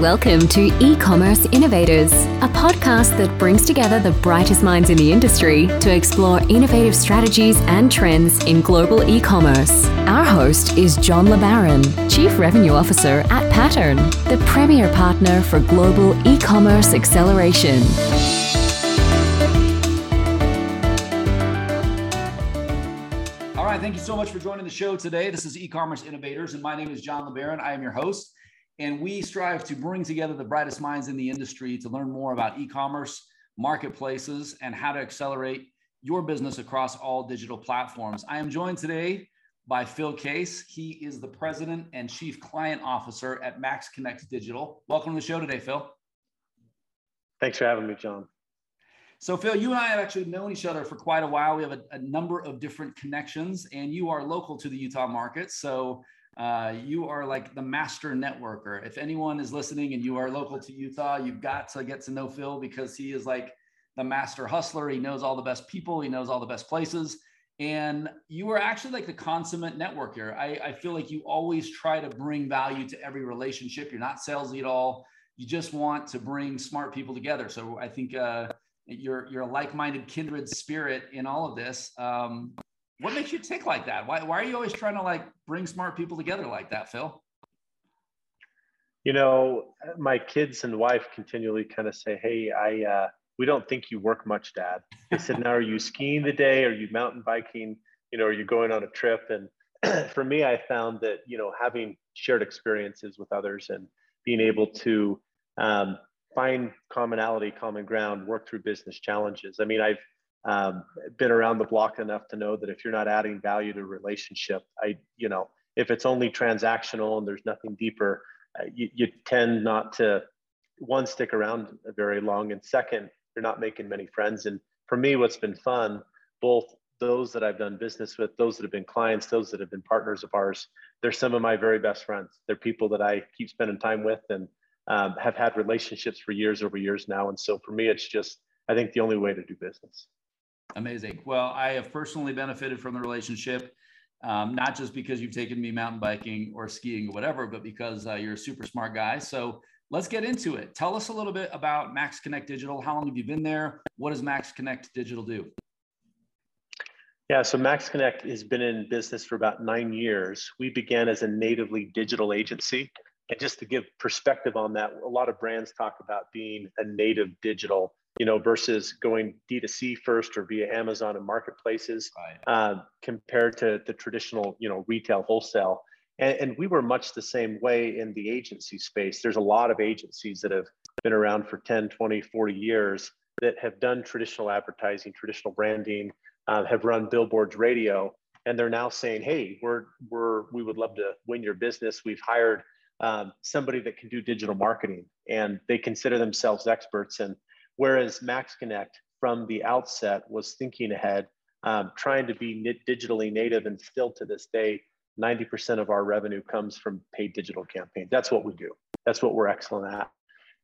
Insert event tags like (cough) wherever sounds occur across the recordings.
Welcome to E Commerce Innovators, a podcast that brings together the brightest minds in the industry to explore innovative strategies and trends in global e commerce. Our host is John LeBaron, Chief Revenue Officer at Pattern, the premier partner for global e commerce acceleration. All right, thank you so much for joining the show today. This is E Commerce Innovators, and my name is John LeBaron. I am your host and we strive to bring together the brightest minds in the industry to learn more about e-commerce marketplaces and how to accelerate your business across all digital platforms. I am joined today by phil case. He is the president and chief client officer at max connect digital. Welcome to the show today phil. Thanks for having me john. So phil you and i have actually known each other for quite a while. We have a, a number of different connections and you are local to the utah market. So uh, you are like the master networker. If anyone is listening and you are local to Utah, you've got to get to know Phil because he is like the master hustler. He knows all the best people, he knows all the best places. And you are actually like the consummate networker. I, I feel like you always try to bring value to every relationship. You're not salesy at all. You just want to bring smart people together. So I think uh, you're you're a like-minded kindred spirit in all of this. Um, what makes you tick like that? Why, why are you always trying to like bring smart people together like that, Phil? You know, my kids and wife continually kind of say, Hey, I, uh, we don't think you work much, dad. They said, now are you skiing the day? Are you mountain biking? You know, are you going on a trip? And (clears throat) for me, I found that, you know, having shared experiences with others and being able to um, find commonality, common ground, work through business challenges. I mean, I've um, been around the block enough to know that if you're not adding value to a relationship, I, you know, if it's only transactional and there's nothing deeper, uh, you, you tend not to one stick around very long, and second, you're not making many friends. And for me, what's been fun, both those that I've done business with, those that have been clients, those that have been partners of ours, they're some of my very best friends. They're people that I keep spending time with and um, have had relationships for years over years now. And so for me, it's just, I think, the only way to do business. Amazing. Well, I have personally benefited from the relationship, um, not just because you've taken me mountain biking or skiing or whatever, but because uh, you're a super smart guy. So let's get into it. Tell us a little bit about Max Connect Digital. How long have you been there? What does Max Connect Digital do? Yeah, so Max Connect has been in business for about nine years. We began as a natively digital agency. And just to give perspective on that, a lot of brands talk about being a native digital you know, versus going D2C first or via Amazon and marketplaces right. uh, compared to the traditional, you know, retail wholesale. And, and, we were much the same way in the agency space. There's a lot of agencies that have been around for 10, 20, 40 years that have done traditional advertising, traditional branding, uh, have run billboards, radio, and they're now saying, "Hey, we're we're we would love to win your business. We've hired um, somebody that can do digital marketing, and they consider themselves experts." And Whereas Max Connect from the outset was thinking ahead, um, trying to be digitally native, and still to this day, 90% of our revenue comes from paid digital campaigns. That's what we do. That's what we're excellent at.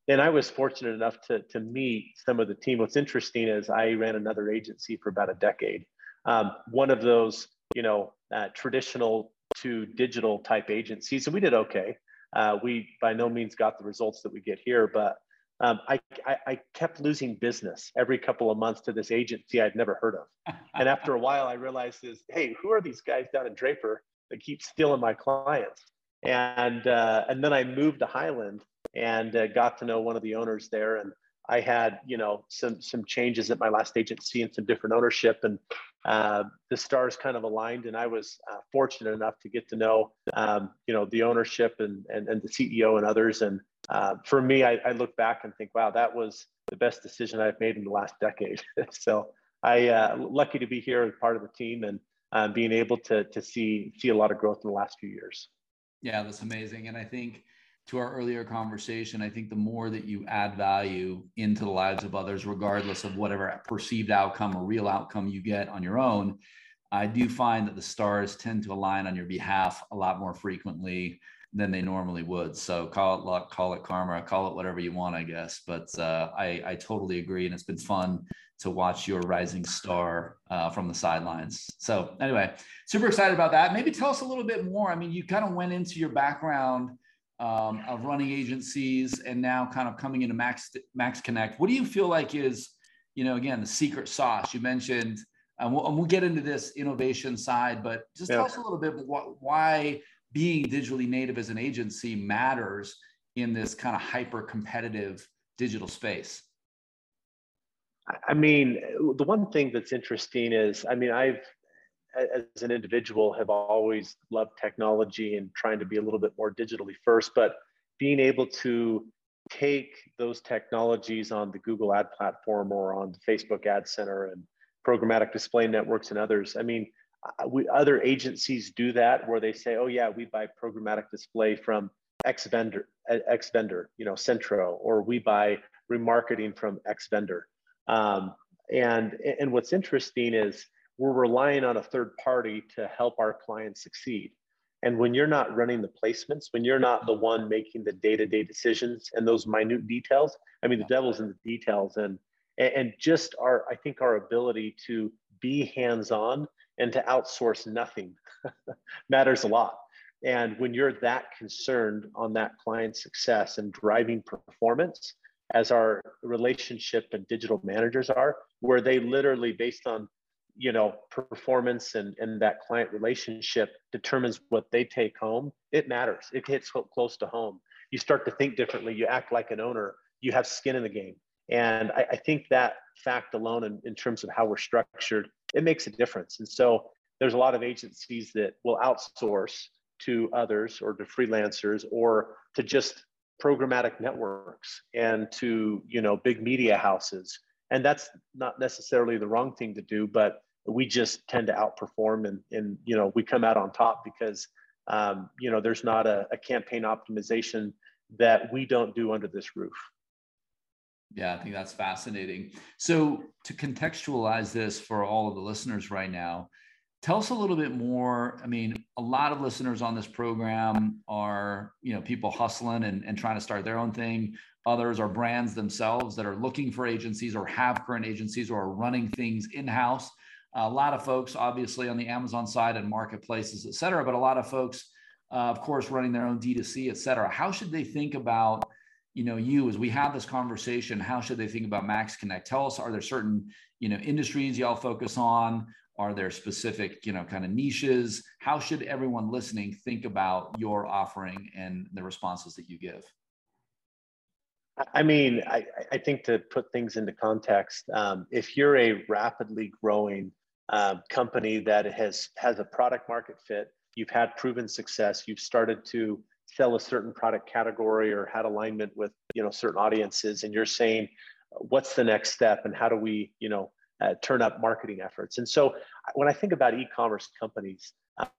And I was fortunate enough to, to meet some of the team. What's interesting is I ran another agency for about a decade. Um, one of those, you know, uh, traditional to digital type agencies, and we did okay. Uh, we by no means got the results that we get here, but um, I, I, I, kept losing business every couple of months to this agency I'd never heard of. and after a while, I realized is, hey, who are these guys down in Draper that keep stealing my clients? And uh, and then I moved to Highland and uh, got to know one of the owners there. And I had you know some some changes at my last agency and some different ownership, and uh, the stars kind of aligned. And I was uh, fortunate enough to get to know um, you know the ownership and, and and the CEO and others and uh, for me, I, I, look back and think, wow, that was the best decision I've made in the last decade. (laughs) so I uh, lucky to be here as part of the team and um, being able to to see see a lot of growth in the last few years. Yeah, that's amazing. And I think to our earlier conversation, I think the more that you add value into the lives of others, regardless of whatever perceived outcome or real outcome you get on your own, I do find that the stars tend to align on your behalf a lot more frequently than they normally would. So call it luck, call it karma, call it whatever you want, I guess. But uh, I, I totally agree. And it's been fun to watch your rising star uh, from the sidelines. So anyway, super excited about that. Maybe tell us a little bit more. I mean, you kind of went into your background um, of running agencies and now kind of coming into Max Max Connect. What do you feel like is, you know, again, the secret sauce? You mentioned, um, we'll, and we'll get into this innovation side, but just yeah. tell us a little bit what, why being digitally native as an agency matters in this kind of hyper competitive digital space. I mean, the one thing that's interesting is, I mean, I've as an individual have always loved technology and trying to be a little bit more digitally first but being able to take those technologies on the google ad platform or on the facebook ad center and programmatic display networks and others i mean we, other agencies do that where they say oh yeah we buy programmatic display from x vendor x vendor you know centro or we buy remarketing from x vendor um, and and what's interesting is we're relying on a third party to help our clients succeed. And when you're not running the placements, when you're not the one making the day-to-day decisions and those minute details, I mean, the devil's in the details. And and just our, I think our ability to be hands-on and to outsource nothing (laughs) matters a lot. And when you're that concerned on that client success and driving performance, as our relationship and digital managers are, where they literally, based on you know performance and and that client relationship determines what they take home it matters. It hits close to home. You start to think differently. You act like an owner. You have skin in the game. And i, I think that fact alone in, in terms of how we're structured it makes a difference. And so there's a lot of agencies that will outsource to others or to freelancers or to just programmatic networks and to you know big media houses. And that's not necessarily the wrong thing to do but we just tend to outperform and, and you know we come out on top because um, you know there's not a, a campaign optimization that we don't do under this roof yeah i think that's fascinating. So to contextualize this for all of the listeners right now tell us a little bit more. I mean a lot of listeners on this program are you know people hustling and, and trying to start their own thing. Others are brands themselves that are looking for agencies or have current agencies or are running things in-house. A lot of folks, obviously, on the Amazon side and marketplaces, et cetera, but a lot of folks, uh, of course, running their own D2C, et cetera. How should they think about, you know, you as we have this conversation? How should they think about Max Connect? Tell us, are there certain, you know, industries y'all focus on? Are there specific, you know, kind of niches? How should everyone listening think about your offering and the responses that you give? I mean, I, I think to put things into context, um, if you're a rapidly growing uh, company that has has a product market fit, you've had proven success, you've started to sell a certain product category or had alignment with you know certain audiences, and you're saying, what's the next step, and how do we you know uh, turn up marketing efforts? And so when I think about e-commerce companies,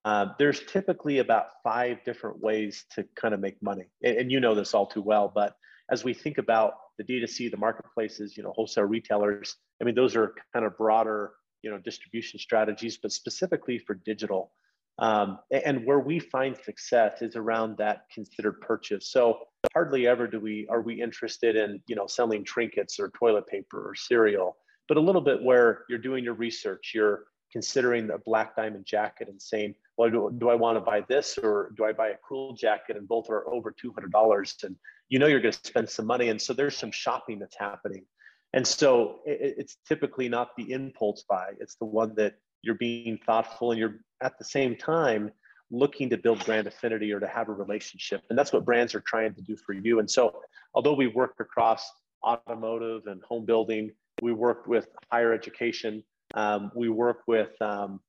uh, there's typically about five different ways to kind of make money, and, and you know this all too well, but as we think about the D2C, the marketplaces, you know, wholesale retailers, I mean, those are kind of broader you know distribution strategies, but specifically for digital. Um, and where we find success is around that considered purchase. So hardly ever do we are we interested in you know selling trinkets or toilet paper or cereal, but a little bit where you're doing your research, you're considering a black diamond jacket and saying, well, do, do I want to buy this or do I buy a cool jacket? And both are over $200 and you know you're going to spend some money. And so there's some shopping that's happening. And so it, it's typically not the impulse buy, it's the one that you're being thoughtful and you're at the same time looking to build brand affinity or to have a relationship. And that's what brands are trying to do for you. And so, although we work across automotive and home building, we work with higher education, um, we work with um,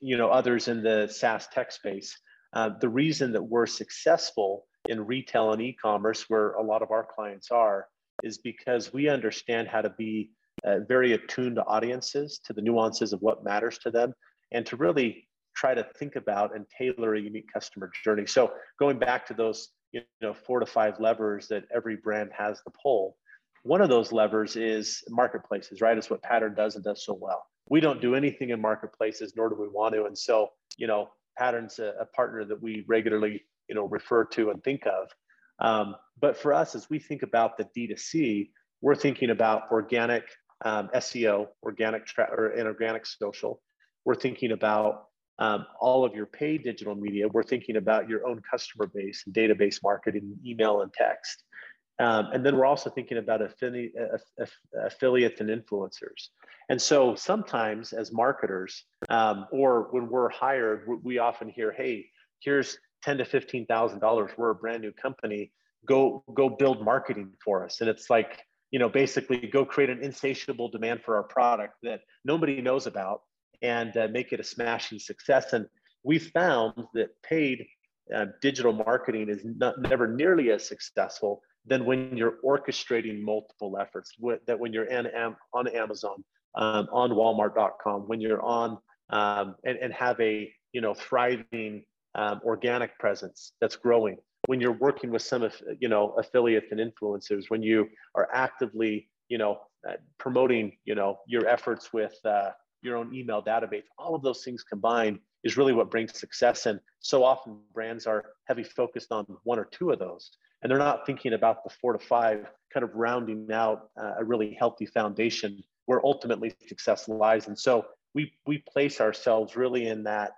you know others in the SaaS tech space. Uh, the reason that we're successful in retail and e-commerce, where a lot of our clients are, is because we understand how to be uh, very attuned to audiences, to the nuances of what matters to them, and to really try to think about and tailor a unique customer journey. So going back to those, you know, four to five levers that every brand has to pull, one of those levers is marketplaces, right? It's what Pattern does and does so well. We don't do anything in marketplaces, nor do we want to. And so, you know, Pattern's a, a partner that we regularly, you know, refer to and think of. Um, but for us, as we think about the D2C, we're thinking about organic um, SEO, organic tra- or inorganic social. We're thinking about um, all of your paid digital media, we're thinking about your own customer base and database marketing, email and text. Um, and then we're also thinking about affili- affiliates and influencers. And so sometimes as marketers, um, or when we're hired, we often hear, "Hey, here's ten to fifteen thousand dollars. We're a brand new company. Go go build marketing for us." And it's like, you know, basically go create an insatiable demand for our product that nobody knows about, and uh, make it a smashing success. And we found that paid uh, digital marketing is not, never nearly as successful than when you're orchestrating multiple efforts. that when you're in, on Amazon, um, on Walmart.com, when you're on um, and, and have a you know thriving um, organic presence that's growing, when you're working with some you know affiliates and influencers, when you are actively you know uh, promoting you know your efforts with uh, your own email database, all of those things combined is really what brings success. And so often brands are heavy focused on one or two of those, and they're not thinking about the four to five, kind of rounding out uh, a really healthy foundation where ultimately success lies. And so we we place ourselves really in that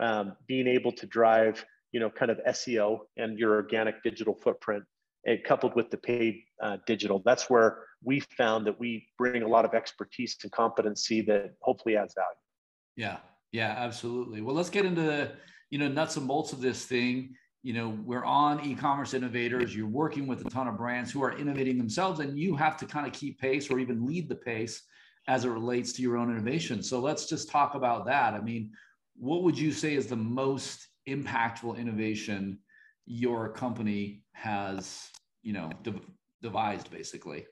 um, being able to drive, you know, kind of SEO and your organic digital footprint, and coupled with the paid uh, digital. That's where we found that we bring a lot of expertise and competency that hopefully adds value. Yeah, yeah, absolutely. Well, let's get into the you know nuts and bolts of this thing. You know, we're on e-commerce innovators. You're working with a ton of brands who are innovating themselves, and you have to kind of keep pace or even lead the pace as it relates to your own innovation. So let's just talk about that. I mean, what would you say is the most impactful innovation your company has, you know, de- devised basically?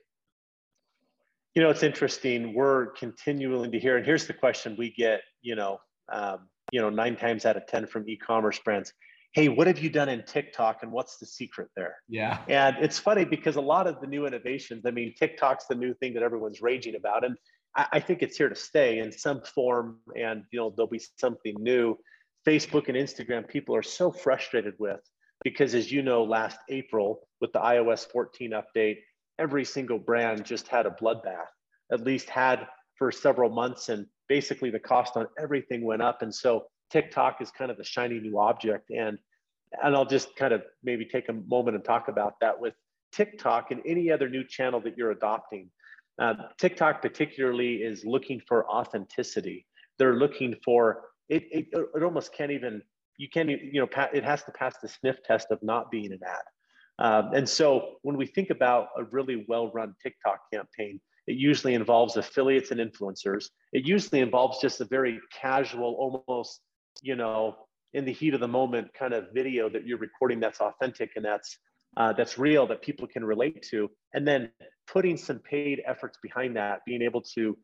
You know, it's interesting. We're continuing to hear, and here's the question we get, you know, um, you know, nine times out of 10 from e-commerce brands. Hey, what have you done in TikTok and what's the secret there? Yeah. And it's funny because a lot of the new innovations, I mean, TikTok's the new thing that everyone's raging about. And I, I think it's here to stay in some form and you know, there'll be something new. Facebook and Instagram, people are so frustrated with because as you know, last April with the iOS 14 update, every single brand just had a bloodbath, at least had for several months. And basically the cost on everything went up. And so TikTok is kind of the shiny new object. And and I'll just kind of maybe take a moment and talk about that with TikTok and any other new channel that you're adopting. Uh, TikTok particularly is looking for authenticity. They're looking for it, it. It almost can't even you can't you know it has to pass the sniff test of not being an ad. Um, and so when we think about a really well-run TikTok campaign, it usually involves affiliates and influencers. It usually involves just a very casual, almost, you know, in the heat of the moment kind of video that you're recording that's authentic and that's uh, that's real that people can relate to. And then putting some paid efforts behind that, being able to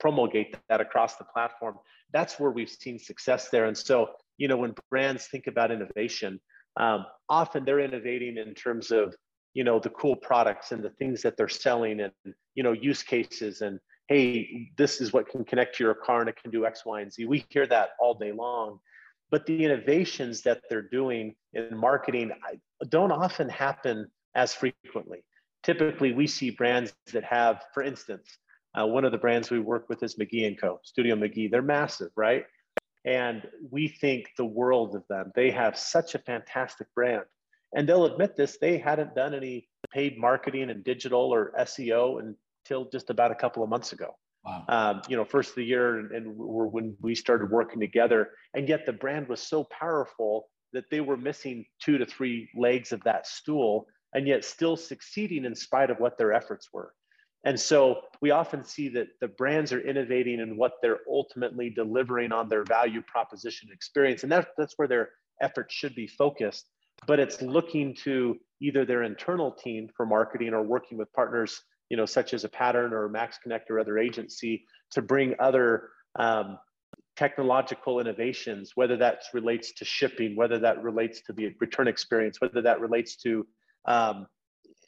promulgate that across the platform, that's where we've seen success there. And so, you know, when brands think about innovation, um, often they're innovating in terms of you know the cool products and the things that they're selling and you know use cases and hey this is what can connect to your car and it can do x y and z. We hear that all day long. But the innovations that they're doing in marketing don't often happen as frequently. Typically we see brands that have for instance uh, one of the brands we work with is mcgee and co studio mcgee they're massive right and we think the world of them they have such a fantastic brand and they'll admit this, they hadn't done any paid marketing and digital or SEO until just about a couple of months ago. Wow. Um, you know, first of the year and, and when we started working together. And yet the brand was so powerful that they were missing two to three legs of that stool and yet still succeeding in spite of what their efforts were. And so we often see that the brands are innovating in what they're ultimately delivering on their value proposition experience. And that, that's where their efforts should be focused but it's looking to either their internal team for marketing or working with partners, you know, such as a Pattern or Max Connect or other agency to bring other um, technological innovations, whether that relates to shipping, whether that relates to the return experience, whether that relates to, um,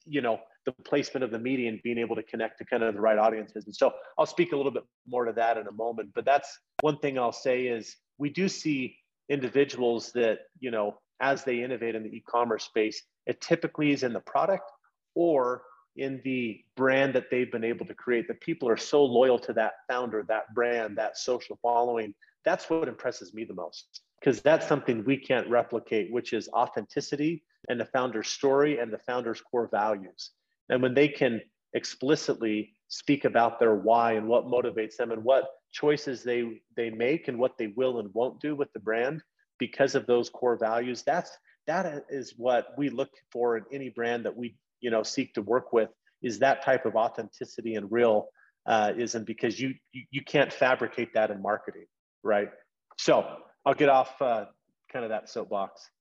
you know, the placement of the media and being able to connect to kind of the right audiences. And so I'll speak a little bit more to that in a moment. But that's one thing I'll say is we do see individuals that, you know, as they innovate in the e-commerce space, it typically is in the product or in the brand that they've been able to create. The people are so loyal to that founder, that brand, that social following that's what impresses me the most because that's something we can't replicate, which is authenticity and the founder's story and the founder's core values. And when they can explicitly speak about their why and what motivates them and what choices they they make and what they will and won't do with the brand because of those core values, that's that is what we look for in any brand that we you know seek to work with is that type of authenticity and real uh, isn't because you, you you can't fabricate that in marketing, right? So I'll get off uh, kind of that soapbox. (laughs)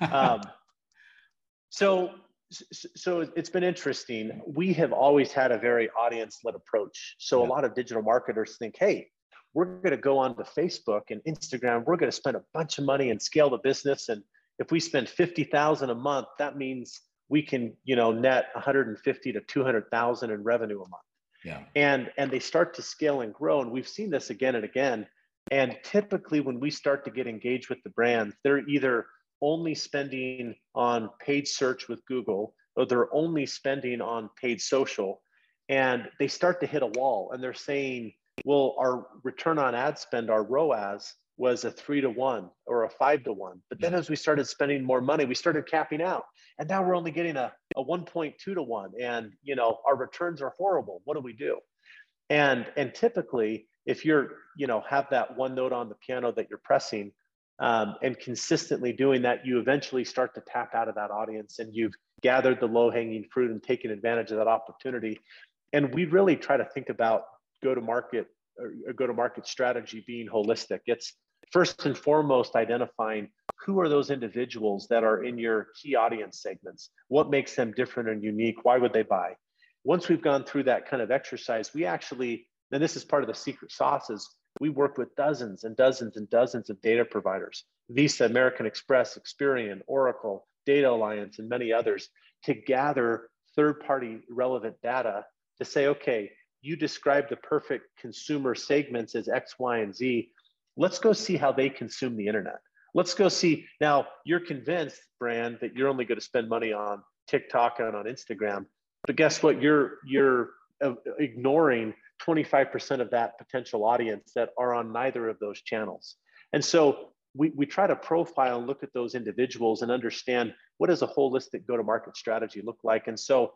Um, so so it's been interesting. We have always had a very audience-led approach. So yeah. a lot of digital marketers think, hey, we're going to go on to Facebook and Instagram. We're going to spend a bunch of money and scale the business. And if we spend fifty thousand a month, that means we can, you know, net 150 to 200,000 in revenue a month. Yeah. And and they start to scale and grow. And we've seen this again and again. And typically, when we start to get engaged with the brands, they're either only spending on paid search with Google or they're only spending on paid social. And they start to hit a wall and they're saying, well, our return on ad spend, our ROAS, was a three to one or a five to one. But then mm-hmm. as we started spending more money, we started capping out. And now we're only getting a, a 1.2 to one. And you know, our returns are horrible. What do we do? And and typically, if you're, you know, have that one note on the piano that you're pressing um, and consistently doing that, you eventually start to tap out of that audience and you've gathered the low-hanging fruit and taken advantage of that opportunity. And we really try to think about go-to-market or go-to-market strategy being holistic. It's first and foremost identifying who are those individuals that are in your key audience segments what makes them different and unique why would they buy once we've gone through that kind of exercise we actually and this is part of the secret sauce is we work with dozens and dozens and dozens of data providers visa american express experian oracle data alliance and many others to gather third party relevant data to say okay you describe the perfect consumer segments as x y and z let's go see how they consume the internet. Let's go see. Now, you're convinced, brand, that you're only going to spend money on TikTok and on Instagram. But guess what? You're uh, ignoring 25% of that potential audience that are on neither of those channels. And so we, we try to profile and look at those individuals and understand what does a holistic go-to-market strategy look like. And so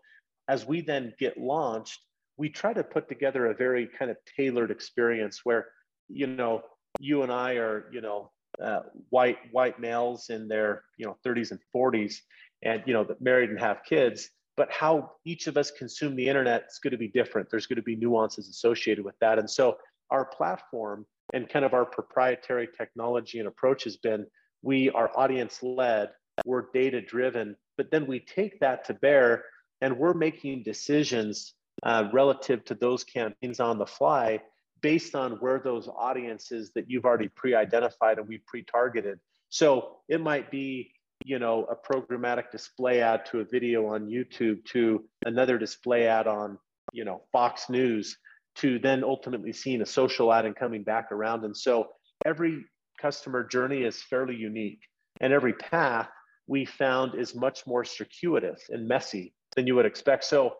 as we then get launched, we try to put together a very kind of tailored experience where, you know, you and I are, you know, uh, white white males in their, you know, 30s and 40s, and you know, that married and have kids. But how each of us consume the internet is going to be different. There's going to be nuances associated with that, and so our platform and kind of our proprietary technology and approach has been we are audience led, we're data driven, but then we take that to bear and we're making decisions uh, relative to those campaigns on the fly based on where those audiences that you've already pre-identified and we've pre-targeted. So it might be, you know, a programmatic display ad to a video on YouTube to another display ad on, you know, Fox News to then ultimately seeing a social ad and coming back around. And so every customer journey is fairly unique. And every path we found is much more circuitous and messy than you would expect. So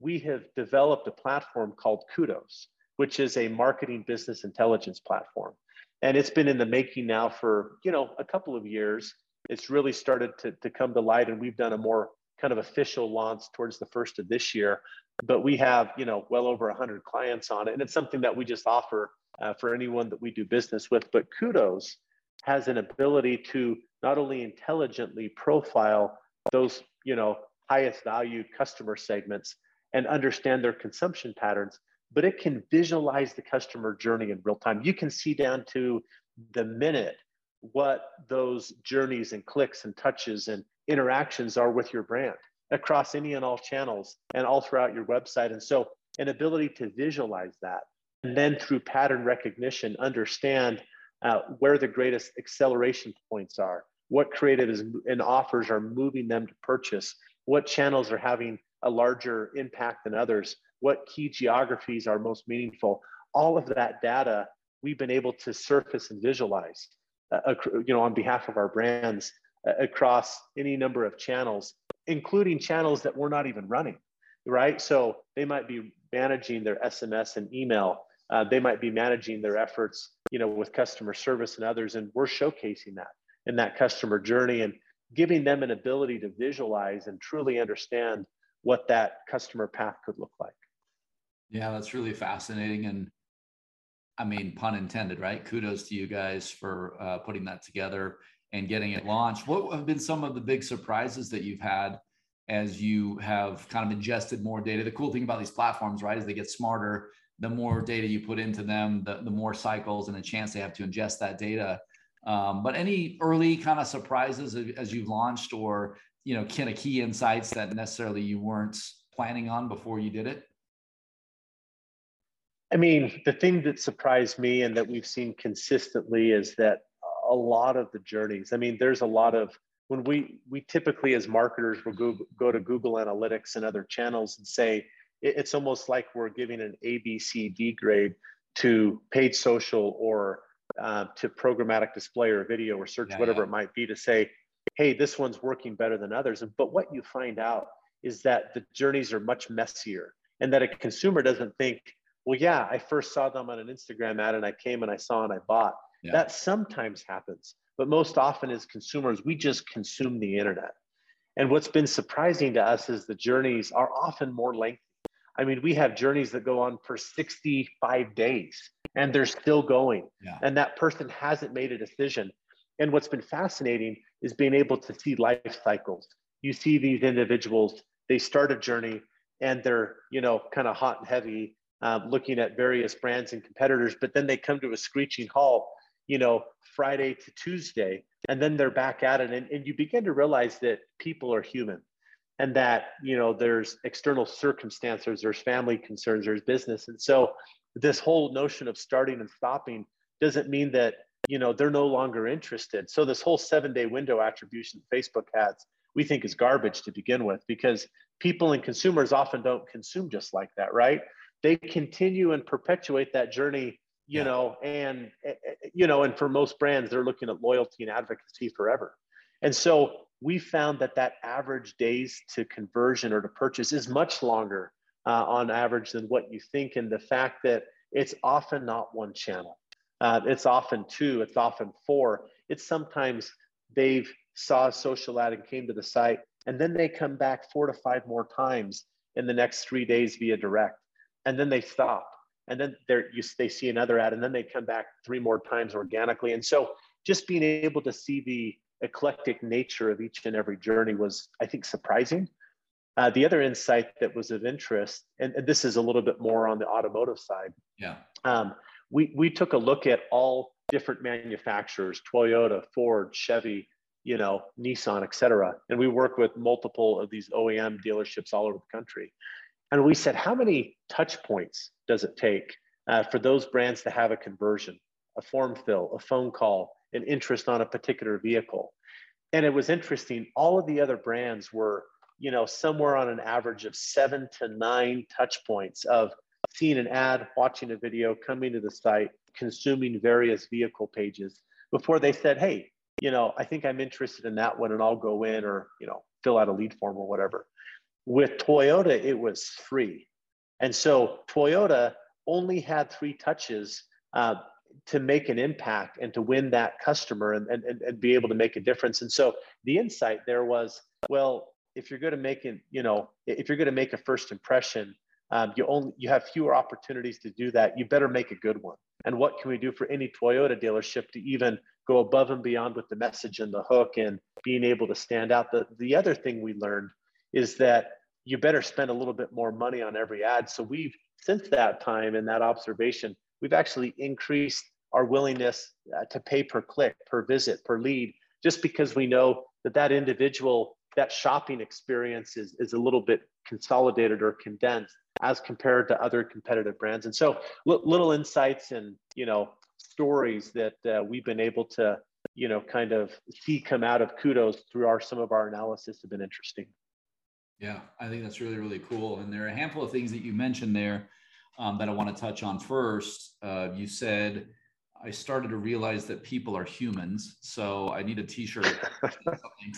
we have developed a platform called Kudos which is a marketing business intelligence platform. And it's been in the making now for, you know, a couple of years. It's really started to, to come to light and we've done a more kind of official launch towards the first of this year. But we have, you know, well over 100 clients on it. And it's something that we just offer uh, for anyone that we do business with. But Kudos has an ability to not only intelligently profile those, you know, highest value customer segments and understand their consumption patterns, but it can visualize the customer journey in real time. You can see down to the minute what those journeys and clicks and touches and interactions are with your brand across any and all channels and all throughout your website. And so, an ability to visualize that and then through pattern recognition, understand uh, where the greatest acceleration points are, what creatives and offers are moving them to purchase, what channels are having a larger impact than others what key geographies are most meaningful. All of that data we've been able to surface and visualize, uh, you know, on behalf of our brands uh, across any number of channels, including channels that we're not even running, right? So they might be managing their SMS and email uh, they might be managing their efforts, you know, with customer service and others, and we're showcasing that in that customer journey and giving them an ability to visualize and truly understand what that customer path could look like. Yeah, that's really fascinating. And I mean, pun intended, right? Kudos to you guys for uh, putting that together and getting it launched. What have been some of the big surprises that you've had as you have kind of ingested more data? The cool thing about these platforms, right, is they get smarter. The more data you put into them, the, the more cycles and a chance they have to ingest that data. Um, but any early kind of surprises as you've launched or, you know, kind of key insights that necessarily you weren't planning on before you did it? I mean, the thing that surprised me and that we've seen consistently is that a lot of the journeys, I mean, there's a lot of when we we typically as marketers will go, go to Google Analytics and other channels and say it's almost like we're giving an A, B, C, D grade to paid social or uh, to programmatic display or video or search, yeah, whatever yeah. it might be, to say, hey, this one's working better than others. But what you find out is that the journeys are much messier and that a consumer doesn't think, well, yeah, I first saw them on an Instagram ad and I came and I saw and I bought. Yeah. That sometimes happens, but most often as consumers, we just consume the internet. And what's been surprising to us is the journeys are often more lengthy. I mean, we have journeys that go on for 65 days and they're still going. Yeah. And that person hasn't made a decision. And what's been fascinating is being able to see life cycles. You see these individuals, they start a journey and they're, you know, kind of hot and heavy um, looking at various brands and competitors, but then they come to a screeching halt, you know, Friday to Tuesday, and then they're back at it. And, and you begin to realize that people are human and that, you know, there's external circumstances, there's family concerns, there's business. And so this whole notion of starting and stopping doesn't mean that, you know, they're no longer interested. So this whole seven day window attribution Facebook has, we think is garbage to begin with because people and consumers often don't consume just like that, right? They continue and perpetuate that journey you know and eh, eh, you know and for most brands they're looking at loyalty and advocacy forever. And so we found that that average days to conversion or to purchase is much longer uh, on average than what you think. And the fact that it's often not one channel uh, it's often two it's often four. It's sometimes they've saw a social ad and came to the site and then they come back four to five more times in the next three days via direct and then they stop. And then you, they see another ad and then they come back three more times organically. And so just being able to see the eclectic nature of each and every journey was i think surprising. Uh, the other insight that was of interest and, and, this is a little bit more on the automotive side. Yeah. Um, we, we took a look at all different manufacturers toyota ford chevy you know nissan et cetera. And we work with multiple of these oem dealerships all over the country and we said, how many touch points does it take uh, for those brands to have a conversion, a form fill, a phone call, an interest on a particular vehicle? And it was interesting. All of the other brands were, you know, somewhere on an average of seven to nine touch points of seeing an ad, watching a video, coming to the site, consuming various vehicle pages before they said, hey, you know, I think I'm interested in that one and I'll go in or, you know, fill out a lead form or whatever. With Toyota, it was free. And so Toyota only had three touches uh, to make an impact and to win that customer and, and, and be able to make a difference. And so the insight there was, well, if you're going to make it, you know, if you're going to make a first impression, um, you only you have fewer opportunities to do that. You better make a good one. And what can we do for any Toyota dealership to even go above and beyond with the message and the hook and being able to stand out? The the other thing we learned is that you better spend a little bit more money on every ad. So we've, since that time and that observation, we've actually increased our willingness uh, to pay per click, per visit, per lead, just because we know that that individual, that shopping experience is, is a little bit consolidated or condensed as compared to other competitive brands. And so little insights and, you know, stories that uh, we've been able to, you know, kind of see come out of kudos through our, some of our analysis have been interesting. Yeah, I think that's really, really cool. And there are a handful of things that you mentioned there um, that I want to touch on first. Uh, you said, I started to realize that people are humans. So I need a t shirt, (laughs)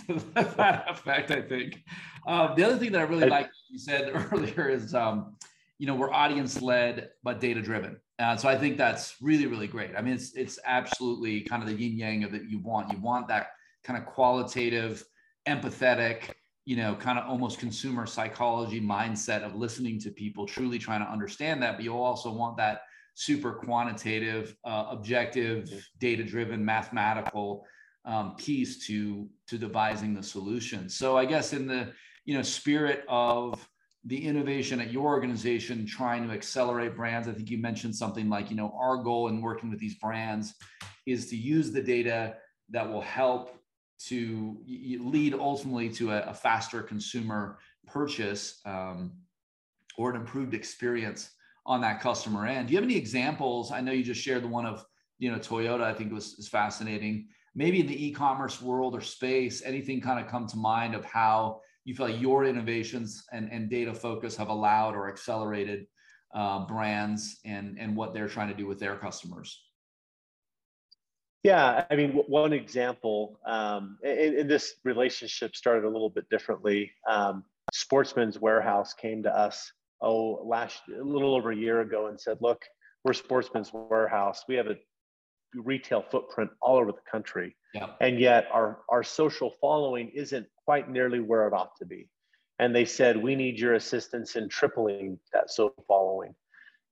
to that effect, I think. Um, the other thing that I really like you said (laughs) earlier is, um, you know, we're audience led, but data driven. Uh, so I think that's really, really great. I mean, it's it's absolutely kind of the yin yang of that you want. You want that kind of qualitative, empathetic, you know, kind of almost consumer psychology mindset of listening to people, truly trying to understand that. But you also want that super quantitative, uh, objective, data-driven, mathematical um, piece to to devising the solution. So I guess in the you know spirit of the innovation at your organization trying to accelerate brands i think you mentioned something like you know our goal in working with these brands is to use the data that will help to lead ultimately to a, a faster consumer purchase um, or an improved experience on that customer end. Do you have any examples? I know you just shared the one of you know toyota i think was is fascinating. Maybe in the e-commerce world or space anything kind of come to mind of how you feel like your innovations and, and data focus have allowed or accelerated uh, brands and, and what they're trying to do with their customers? Yeah, I mean, one example, um, and, and, this relationship started a little bit differently. Um, Sportsman's Warehouse came to us, oh, last a little over a year ago, and said, "Look, we're Sportsman's Warehouse. We have a retail footprint all over the country. Yeah. And yet our, our social following isn't quite nearly where it ought to be. And they said, we need your assistance in tripling that social following.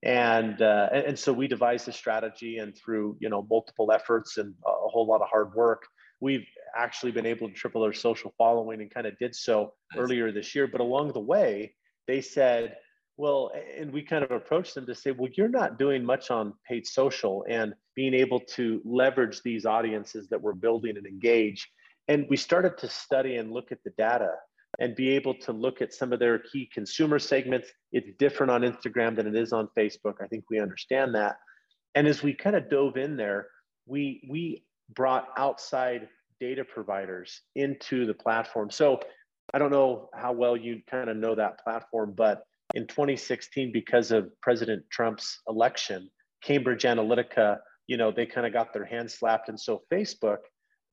And, uh, and, and so we devised a strategy and through, you know, multiple efforts and a whole lot of hard work, we've actually been able to triple our social following and kind of did so nice. earlier this year. But along the way, they said, well, and we kind of approached them to say, well, you're not doing much on paid social and being able to leverage these audiences that we're building and engage. And we started to study and look at the data and be able to look at some of their key consumer segments. It's different on Instagram than it is on Facebook. I think we understand that. And as we kind of dove in there, we we brought outside data providers into the platform. So I don't know how well you kind of know that platform, but in 2016 because of President Trump's election, Cambridge Analytica, you know, they kind of got their hands slapped. And so Facebook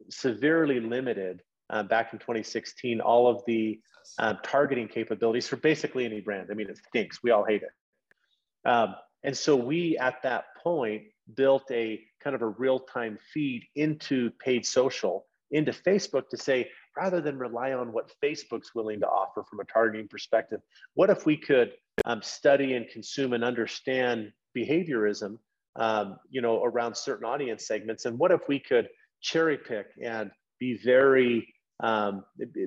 severely limited uh, back in 2016 all of the uh, targeting capabilities for basically any brand. I mean, it stinks. We all hate it. Um, and so we, at that point, built a kind of a real time feed into paid social, into Facebook to say, rather than rely on what Facebook's willing to offer from a targeting perspective, what if we could um, study and consume and understand behaviorism, um, you know, around certain audience segments, and what if we could cherry pick and be very um,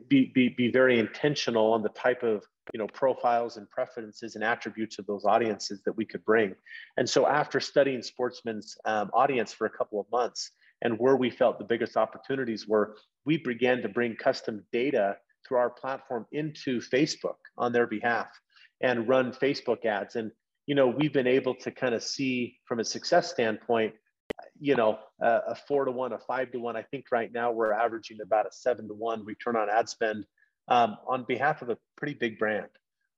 be, be, be very intentional on the type of you know profiles and preferences and attributes of those audiences that we could bring and so after studying sportsman's um, audience for a couple of months and where we felt the biggest opportunities were, we began to bring custom data through our platform into Facebook on their behalf and run Facebook ads. And, you know, we've been able to kind of see from a success standpoint, you know, a, a four to one, a five to one. I think right now we're averaging about a seven to one return on ad spend um, on behalf of a pretty big brand.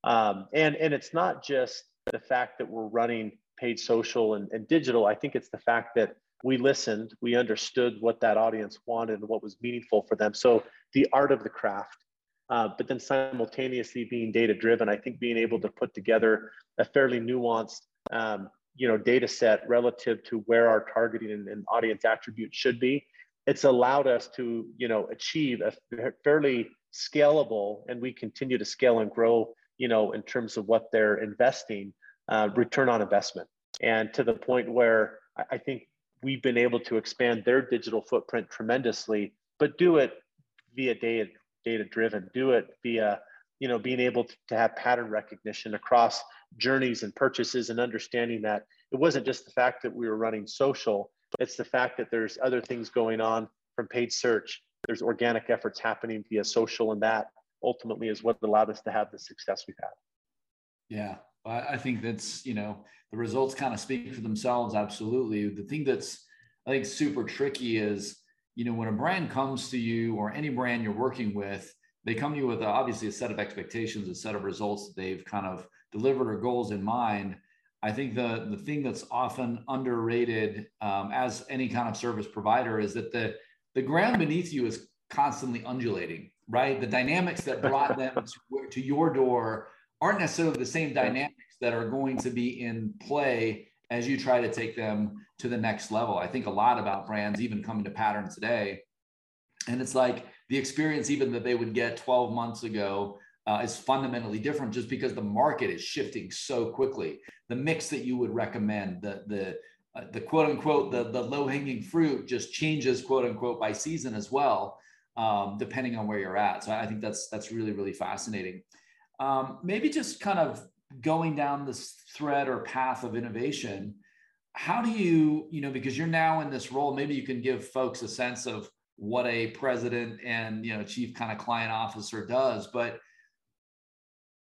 Um, and, and it's not just the fact that we're running paid social and, and digital. I think it's the fact that we listened, we understood what that audience wanted and what was meaningful for them. So the art of the craft, uh, but then simultaneously being data driven, I think being able to put together a fairly nuanced, um, you know, data set relative to where our targeting and, and audience attributes should be. It's allowed us to, you know, achieve a fairly scalable, and we continue to scale and grow, you know, in terms of what they're investing, uh, return on investment, and to the point where I think we've been able to expand their digital footprint tremendously, but do it via data data driven, do it via you know being able to have pattern recognition across journeys and purchases and understanding that it wasn't just the fact that we were running social, it's the fact that there's other things going on from paid search. There's organic efforts happening via social, and that ultimately is what allowed us to have the success we've had. Yeah, I think that's, you know, the results kind of speak for themselves. Absolutely. The thing that's, I think, super tricky is, you know, when a brand comes to you or any brand you're working with, they come to you with a, obviously a set of expectations, a set of results that they've kind of delivered or goals in mind. I think the the thing that's often underrated um, as any kind of service provider is that the the ground beneath you is constantly undulating, right? The dynamics that brought (laughs) them to, to your door aren't necessarily the same dynamics that are going to be in play as you try to take them to the next level. I think a lot about brands even coming to pattern today. And it's like the experience even that they would get 12 months ago uh, is fundamentally different just because the market is shifting so quickly. The mix that you would recommend, the the uh, the quote unquote the the low hanging fruit just changes quote unquote by season as well, um, depending on where you're at. So I think that's that's really really fascinating. Um, maybe just kind of going down this thread or path of innovation. How do you you know because you're now in this role, maybe you can give folks a sense of what a president and you know chief kind of client officer does, but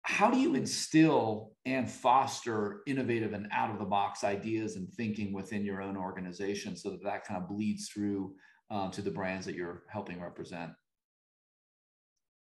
how do you instill and foster innovative and out of the box ideas and thinking within your own organization so that that kind of bleeds through um, to the brands that you're helping represent?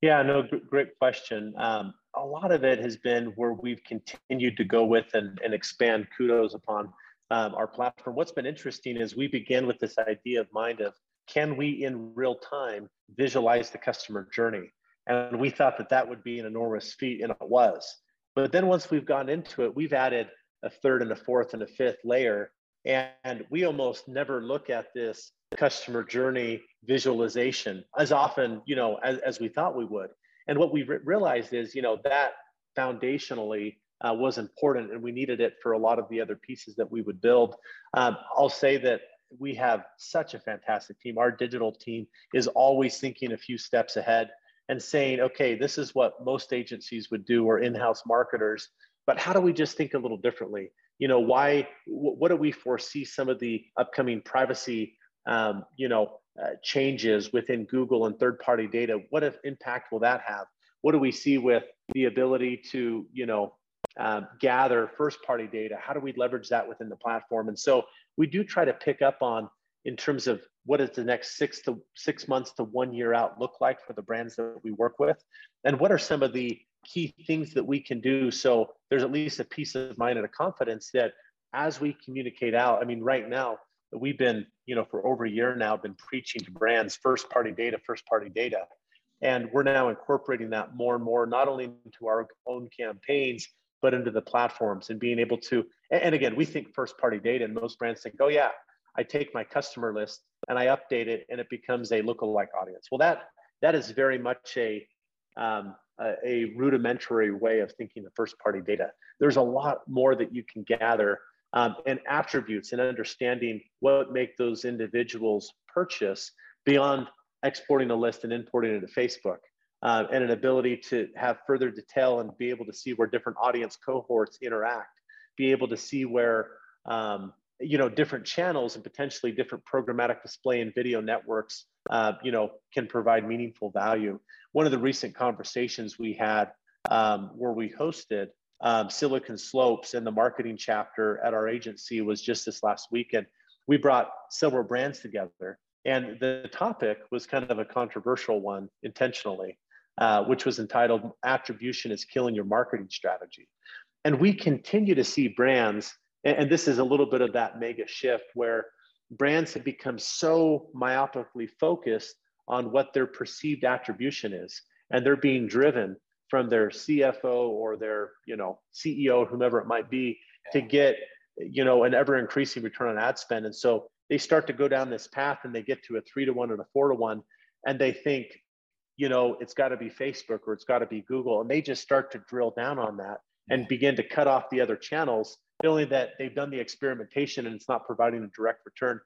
Yeah no great question. Um, a lot of it has been where we've continued to go with and, and expand kudos upon um, our platform. What's been interesting is we begin with this idea of mind of can we in real time visualize the customer journey and we thought that that would be an enormous feat, and it was. But then once we've gone into it, we've added a third and a fourth and a fifth layer. And we almost never look at this customer journey visualization as often, you know, as, as we thought we would. And what we re- realized is, you know, that foundationally uh, was important and we needed it for a lot of the other pieces that we would build. Um, I'll say that we have such a fantastic team. Our digital team is always thinking a few steps ahead and saying, okay, this is what most agencies would do or in-house marketers, but how do we just think a little differently? You know, why, what do we foresee some of the upcoming privacy, um, you know, uh, changes within Google and third-party data? What if impact will that have? What do we see with the ability to, you know, um, gather first-party data? How do we leverage that within the platform? And so we do try to pick up on in terms of what does the next six to six months to one year out look like for the brands that we work with? And what are some of the key things that we can do? So there's at least a peace of mind and a confidence that as we communicate out i mean right now we've been you know for over a year now been preaching to brands first party data first party data. And we're now incorporating that more and more not only into our own campaigns but into the platforms and being able to and again we think first party data and most brands think oh yeah I take my customer list and I update it and it becomes a lookalike audience. Well, that that is very much a um, a, a rudimentary way of thinking the first party data. There's a lot more that you can gather um, and attributes and understanding what make those individuals purchase beyond exporting a list and importing it to Facebook. Uh, and an ability to have further detail and be able to see where different audience cohorts interact, be able to see where um, you know different channels and potentially different programmatic display and video networks uh, you know can provide meaningful value. One of the recent conversations we had um, where we hosted um, silicon slopes and the marketing chapter at our agency was just this last weekend we brought several brands together and the topic was kind of a controversial one intentionally uh, which was entitled attribution is killing your marketing strategy. And we continue to see brands and, and this is a little bit of that mega shift where brands have become so myopically focused on what their perceived attribution is and they're being driven from their cfo or their you know ceo whomever it might be to get you know an ever increasing return on ad spend. And so they start to go down this path and they get to a three to one and a four to one and they think you know it's got to be facebook or it's got to be google and they just start to drill down on that and begin to cut off the other channels feeling that they've done the experimentation and it's not providing a direct return.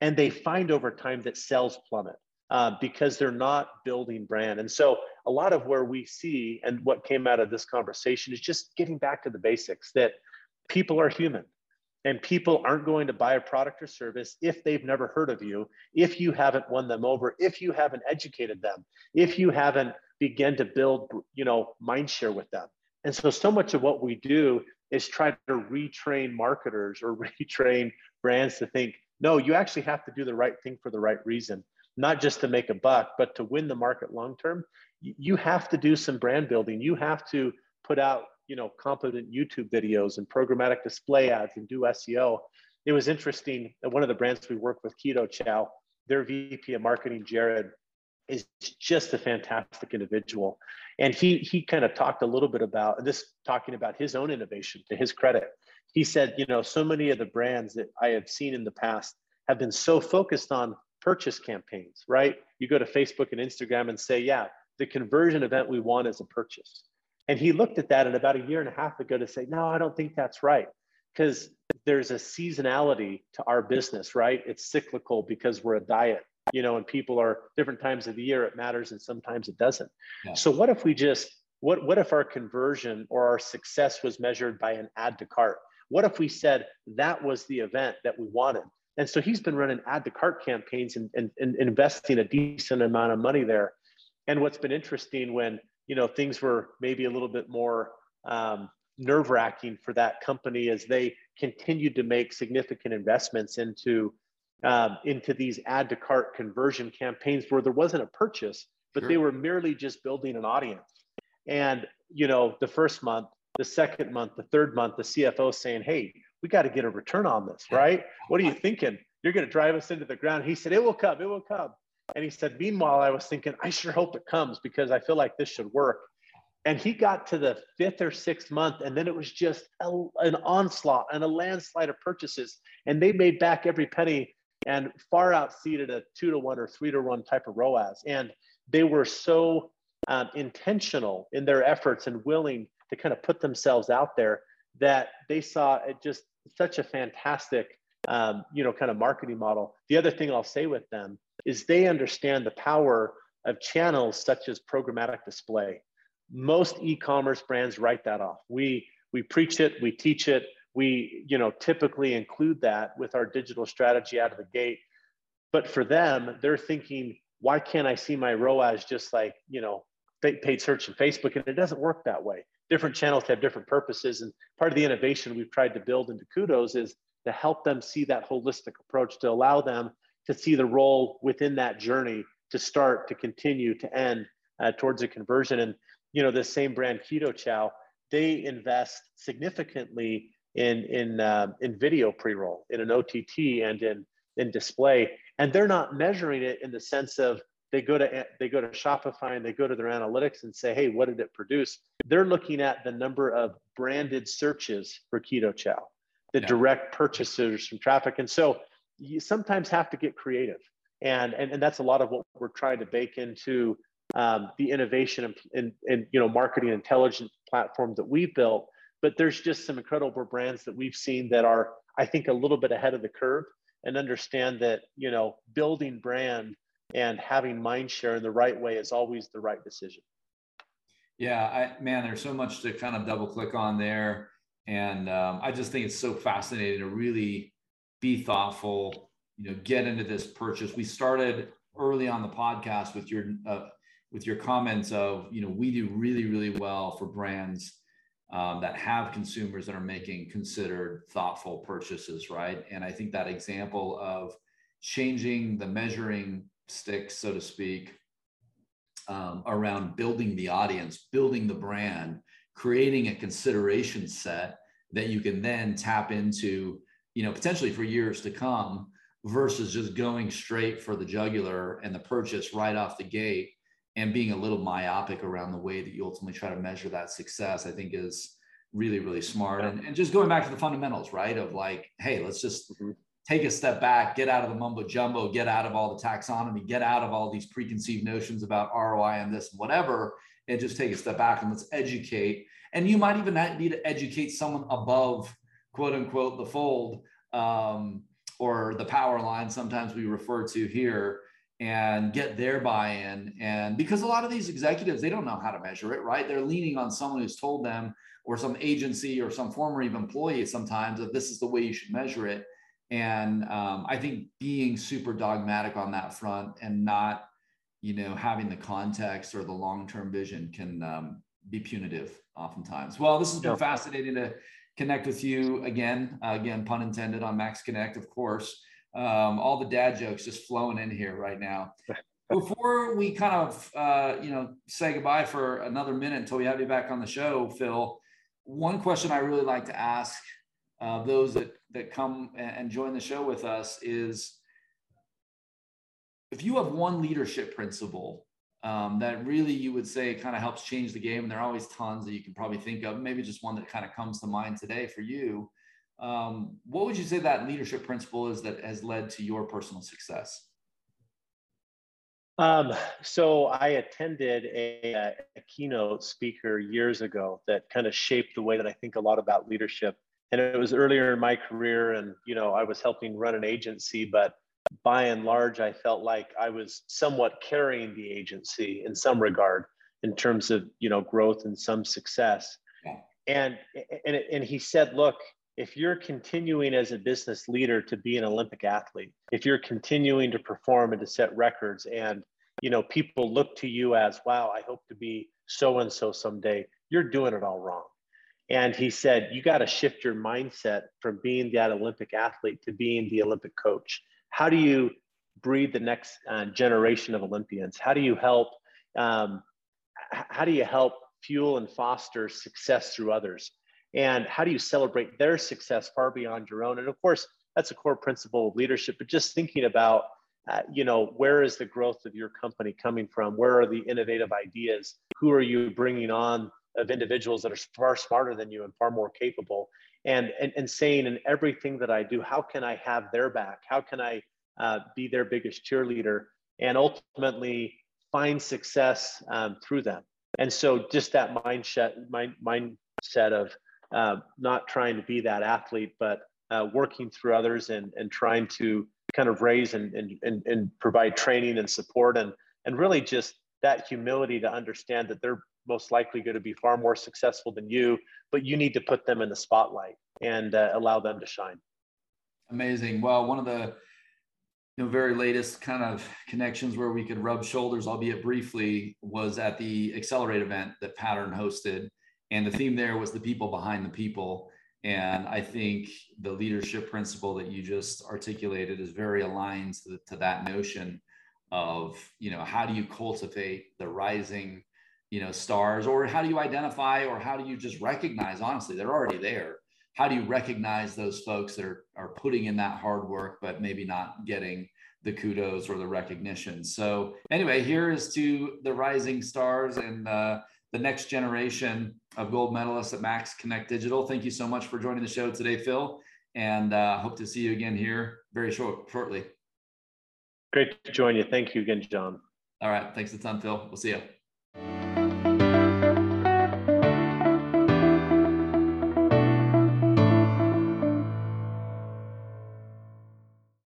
And they find over time that sales plummet uh, because they're not building brand. And so a lot of where we see and what came out of this conversation is just getting back to the basics that people are human and people aren't going to buy a product or service if they've never heard of you, if you haven't won them over, if you haven't educated them, if you haven't begun to build, you know, mind share with them. And so, so much of what we do is try to retrain marketers or (laughs) retrain brands to think, no, you actually have to do the right thing for the right reason, not just to make a buck, but to win the market long term. You have to do some brand building. You have to put out, you know, competent YouTube videos and programmatic display ads and do SEO. It was interesting. Uh, one of the brands we work with, Keto Chow, their VP of marketing, Jared, is just a fantastic individual. And he he kind of talked a little bit about this, talking about his own innovation to his credit. he said, you know, so many of the brands that I have seen in the past have been so focused on purchase campaigns, right? You go to Facebook and Instagram and say, yeah, the conversion event we want is a purchase. And he looked at that and about a year and a half ago to say, no, I don't think that's right. Because there's a seasonality to our business, right? It's cyclical because we're a diet, you know, and people are different times of the year, it matters and sometimes it doesn't. Yeah. So what if we just what what if our conversion or our success was measured by an add to cart? What if we said that was the event that we wanted? And so he's been running add to cart campaigns and, and, and investing a decent amount of money there. And what's been interesting when you know things were maybe a little bit more um, nerve wracking for that company as they continued to make significant investments into um, into these add to cart conversion campaigns where there wasn't a purchase, but sure. they were merely just building an audience. And you know, the first month, the second month, the third month, the CFO saying, "Hey, we got to get a return on this, right? What are you thinking? You're going to drive us into the ground." He said, "It will come. It will come." And he said, "Meanwhile, I was thinking, I sure hope it comes because I feel like this should work." And he got to the fifth or sixth month, and then it was just a, an onslaught and a landslide of purchases. And they made back every penny and far outseated a two to one or three to one type of ROAS. And they were so um, intentional in their efforts and willing to kind of put themselves out there that they saw it just such a fantastic, um, you know, kind of marketing model. The other thing I'll say with them is they understand the power of channels such as programmatic display most e-commerce brands write that off. We we preach it, we teach it, we you know typically include that with our digital strategy out of the gate. But for them, they're thinking, why can't I see my ROAS just like you know paid search in Facebook? And it doesn't work that way. Different channels have different purposes, and part of the innovation we've tried to build into Kudos is to help them see that holistic approach to allow them to see the role within that journey to start to continue to end uh, towards a conversion and you know, this same brand Keto Chow, they invest significantly in in uh, in video pre-roll, in an OTT, and in in display, and they're not measuring it in the sense of they go to they go to Shopify and they go to their analytics and say, hey, what did it produce? They're looking at the number of branded searches for Keto Chow, the yeah. direct purchasers from traffic, and so you sometimes have to get creative, and and and that's a lot of what we're trying to bake into um, the innovation and, and, and, you know marketing intelligence platform that we've built but there's just some incredible brands that we've seen that are i think a little bit ahead of the curve and understand that you know building brand and having mind share in the right way is always the right decision. Yeah I, man there's so much to kind of double click on there. And um, i just think it's so fascinating to really be thoughtful you know get into this purchase. We started early on the podcast with your uh, with your comments of, you know, we do really, really well for brands um, that have consumers that are making considered thoughtful purchases, right? And I think that example of changing the measuring stick, so to speak, um, around building the audience, building the brand, creating a consideration set that you can then tap into, you know, potentially for years to come versus just going straight for the jugular and the purchase right off the gate and being a little myopic around the way that you ultimately try to measure that success, I think is really, really smart. And, and just going back to the fundamentals, right? Of like, hey, let's just mm-hmm. take a step back, get out of the mumbo jumbo, get out of all the taxonomy, get out of all these preconceived notions about ROI and this and whatever, and just take a step back and let's educate. And you might even need to educate someone above quote unquote the fold um, or the power line, sometimes we refer to here and get their buy-in. And because a lot of these executives they don't know how to measure it right? They're leaning on someone who's told them or some agency or some former employee sometimes that this is the way you should measure it. And um, i think being super dogmatic on that front and not you know having the context or the long-term vision can um, be punitive oftentimes. Well this has been fascinating to connect with you again uh, again pun intended on max connect of course um, all the dad jokes just flowing in here right now. (laughs) Before we kind of, uh, you know, say goodbye for another minute until we have you back on the show, Phil, one question I really like to ask uh, those that, that come and join the show with us is if you have one leadership principle um, that really you would say kind of helps change the game, and there are always tons that you can probably think of, maybe just one that kind of comes to mind today for you Um, what would you say that leadership principle is that has led to your personal success? Um, so I attended a, a, keynote speaker years ago that kind of shaped the way that I think a lot about leadership. And it was earlier in my career, and you know, I was helping run an agency, but by and large, I felt like I was somewhat carrying the agency in some regard in terms of you know growth and some success. Yeah. And and and he said, look, if you're continuing as a business leader to be an olympic athlete if you're continuing to perform and to set records and you know people look to you as wow i hope to be so and so someday you're doing it all wrong. And he said you got to shift your mindset from being that olympic athlete to being the olympic coach. How do you breed the next uh, generation of olympians? How do you help um, how do you help fuel and foster success through others and how do you celebrate their success far beyond your own? And of course that's a core principle of leadership but just thinking about uh, you know where is the growth of your company coming from? Where are the innovative ideas? Who are you bringing on of individuals that are far smarter than you and far more capable? And and, and saying in everything that i do how can i have their back? How can i uh, be their biggest cheerleader and ultimately find success um, through them? And so just that mindset mind, mindset of uh, not trying to be that athlete, but uh, working through others and, and trying to kind of raise and, and, and, and provide training and support and, and really just that humility to understand that they're most likely going to be far more successful than you, but you need to put them in the spotlight and uh, allow them to shine. Amazing. Well, one of the you know very latest kind of connections where we could rub shoulders, albeit briefly, was at the Accelerate event that Pattern hosted and the theme there was the people behind the people. And I think the leadership principle that you just articulated is very aligned to, to that notion of, you know, how do you cultivate the rising, you know, stars, or how do you identify, or how do you just recognize, honestly, they're already there. How do you recognize those folks that are, are putting in that hard work, but maybe not getting the kudos or the recognition? So anyway, here is to the rising stars and, uh, the next generation of gold medalists at Max Connect Digital. Thank you so much for joining the show today, Phil, and uh, hope to see you again here very short, shortly. Great to join you. Thank you again, John. All right. Thanks a ton, Phil. We'll see you.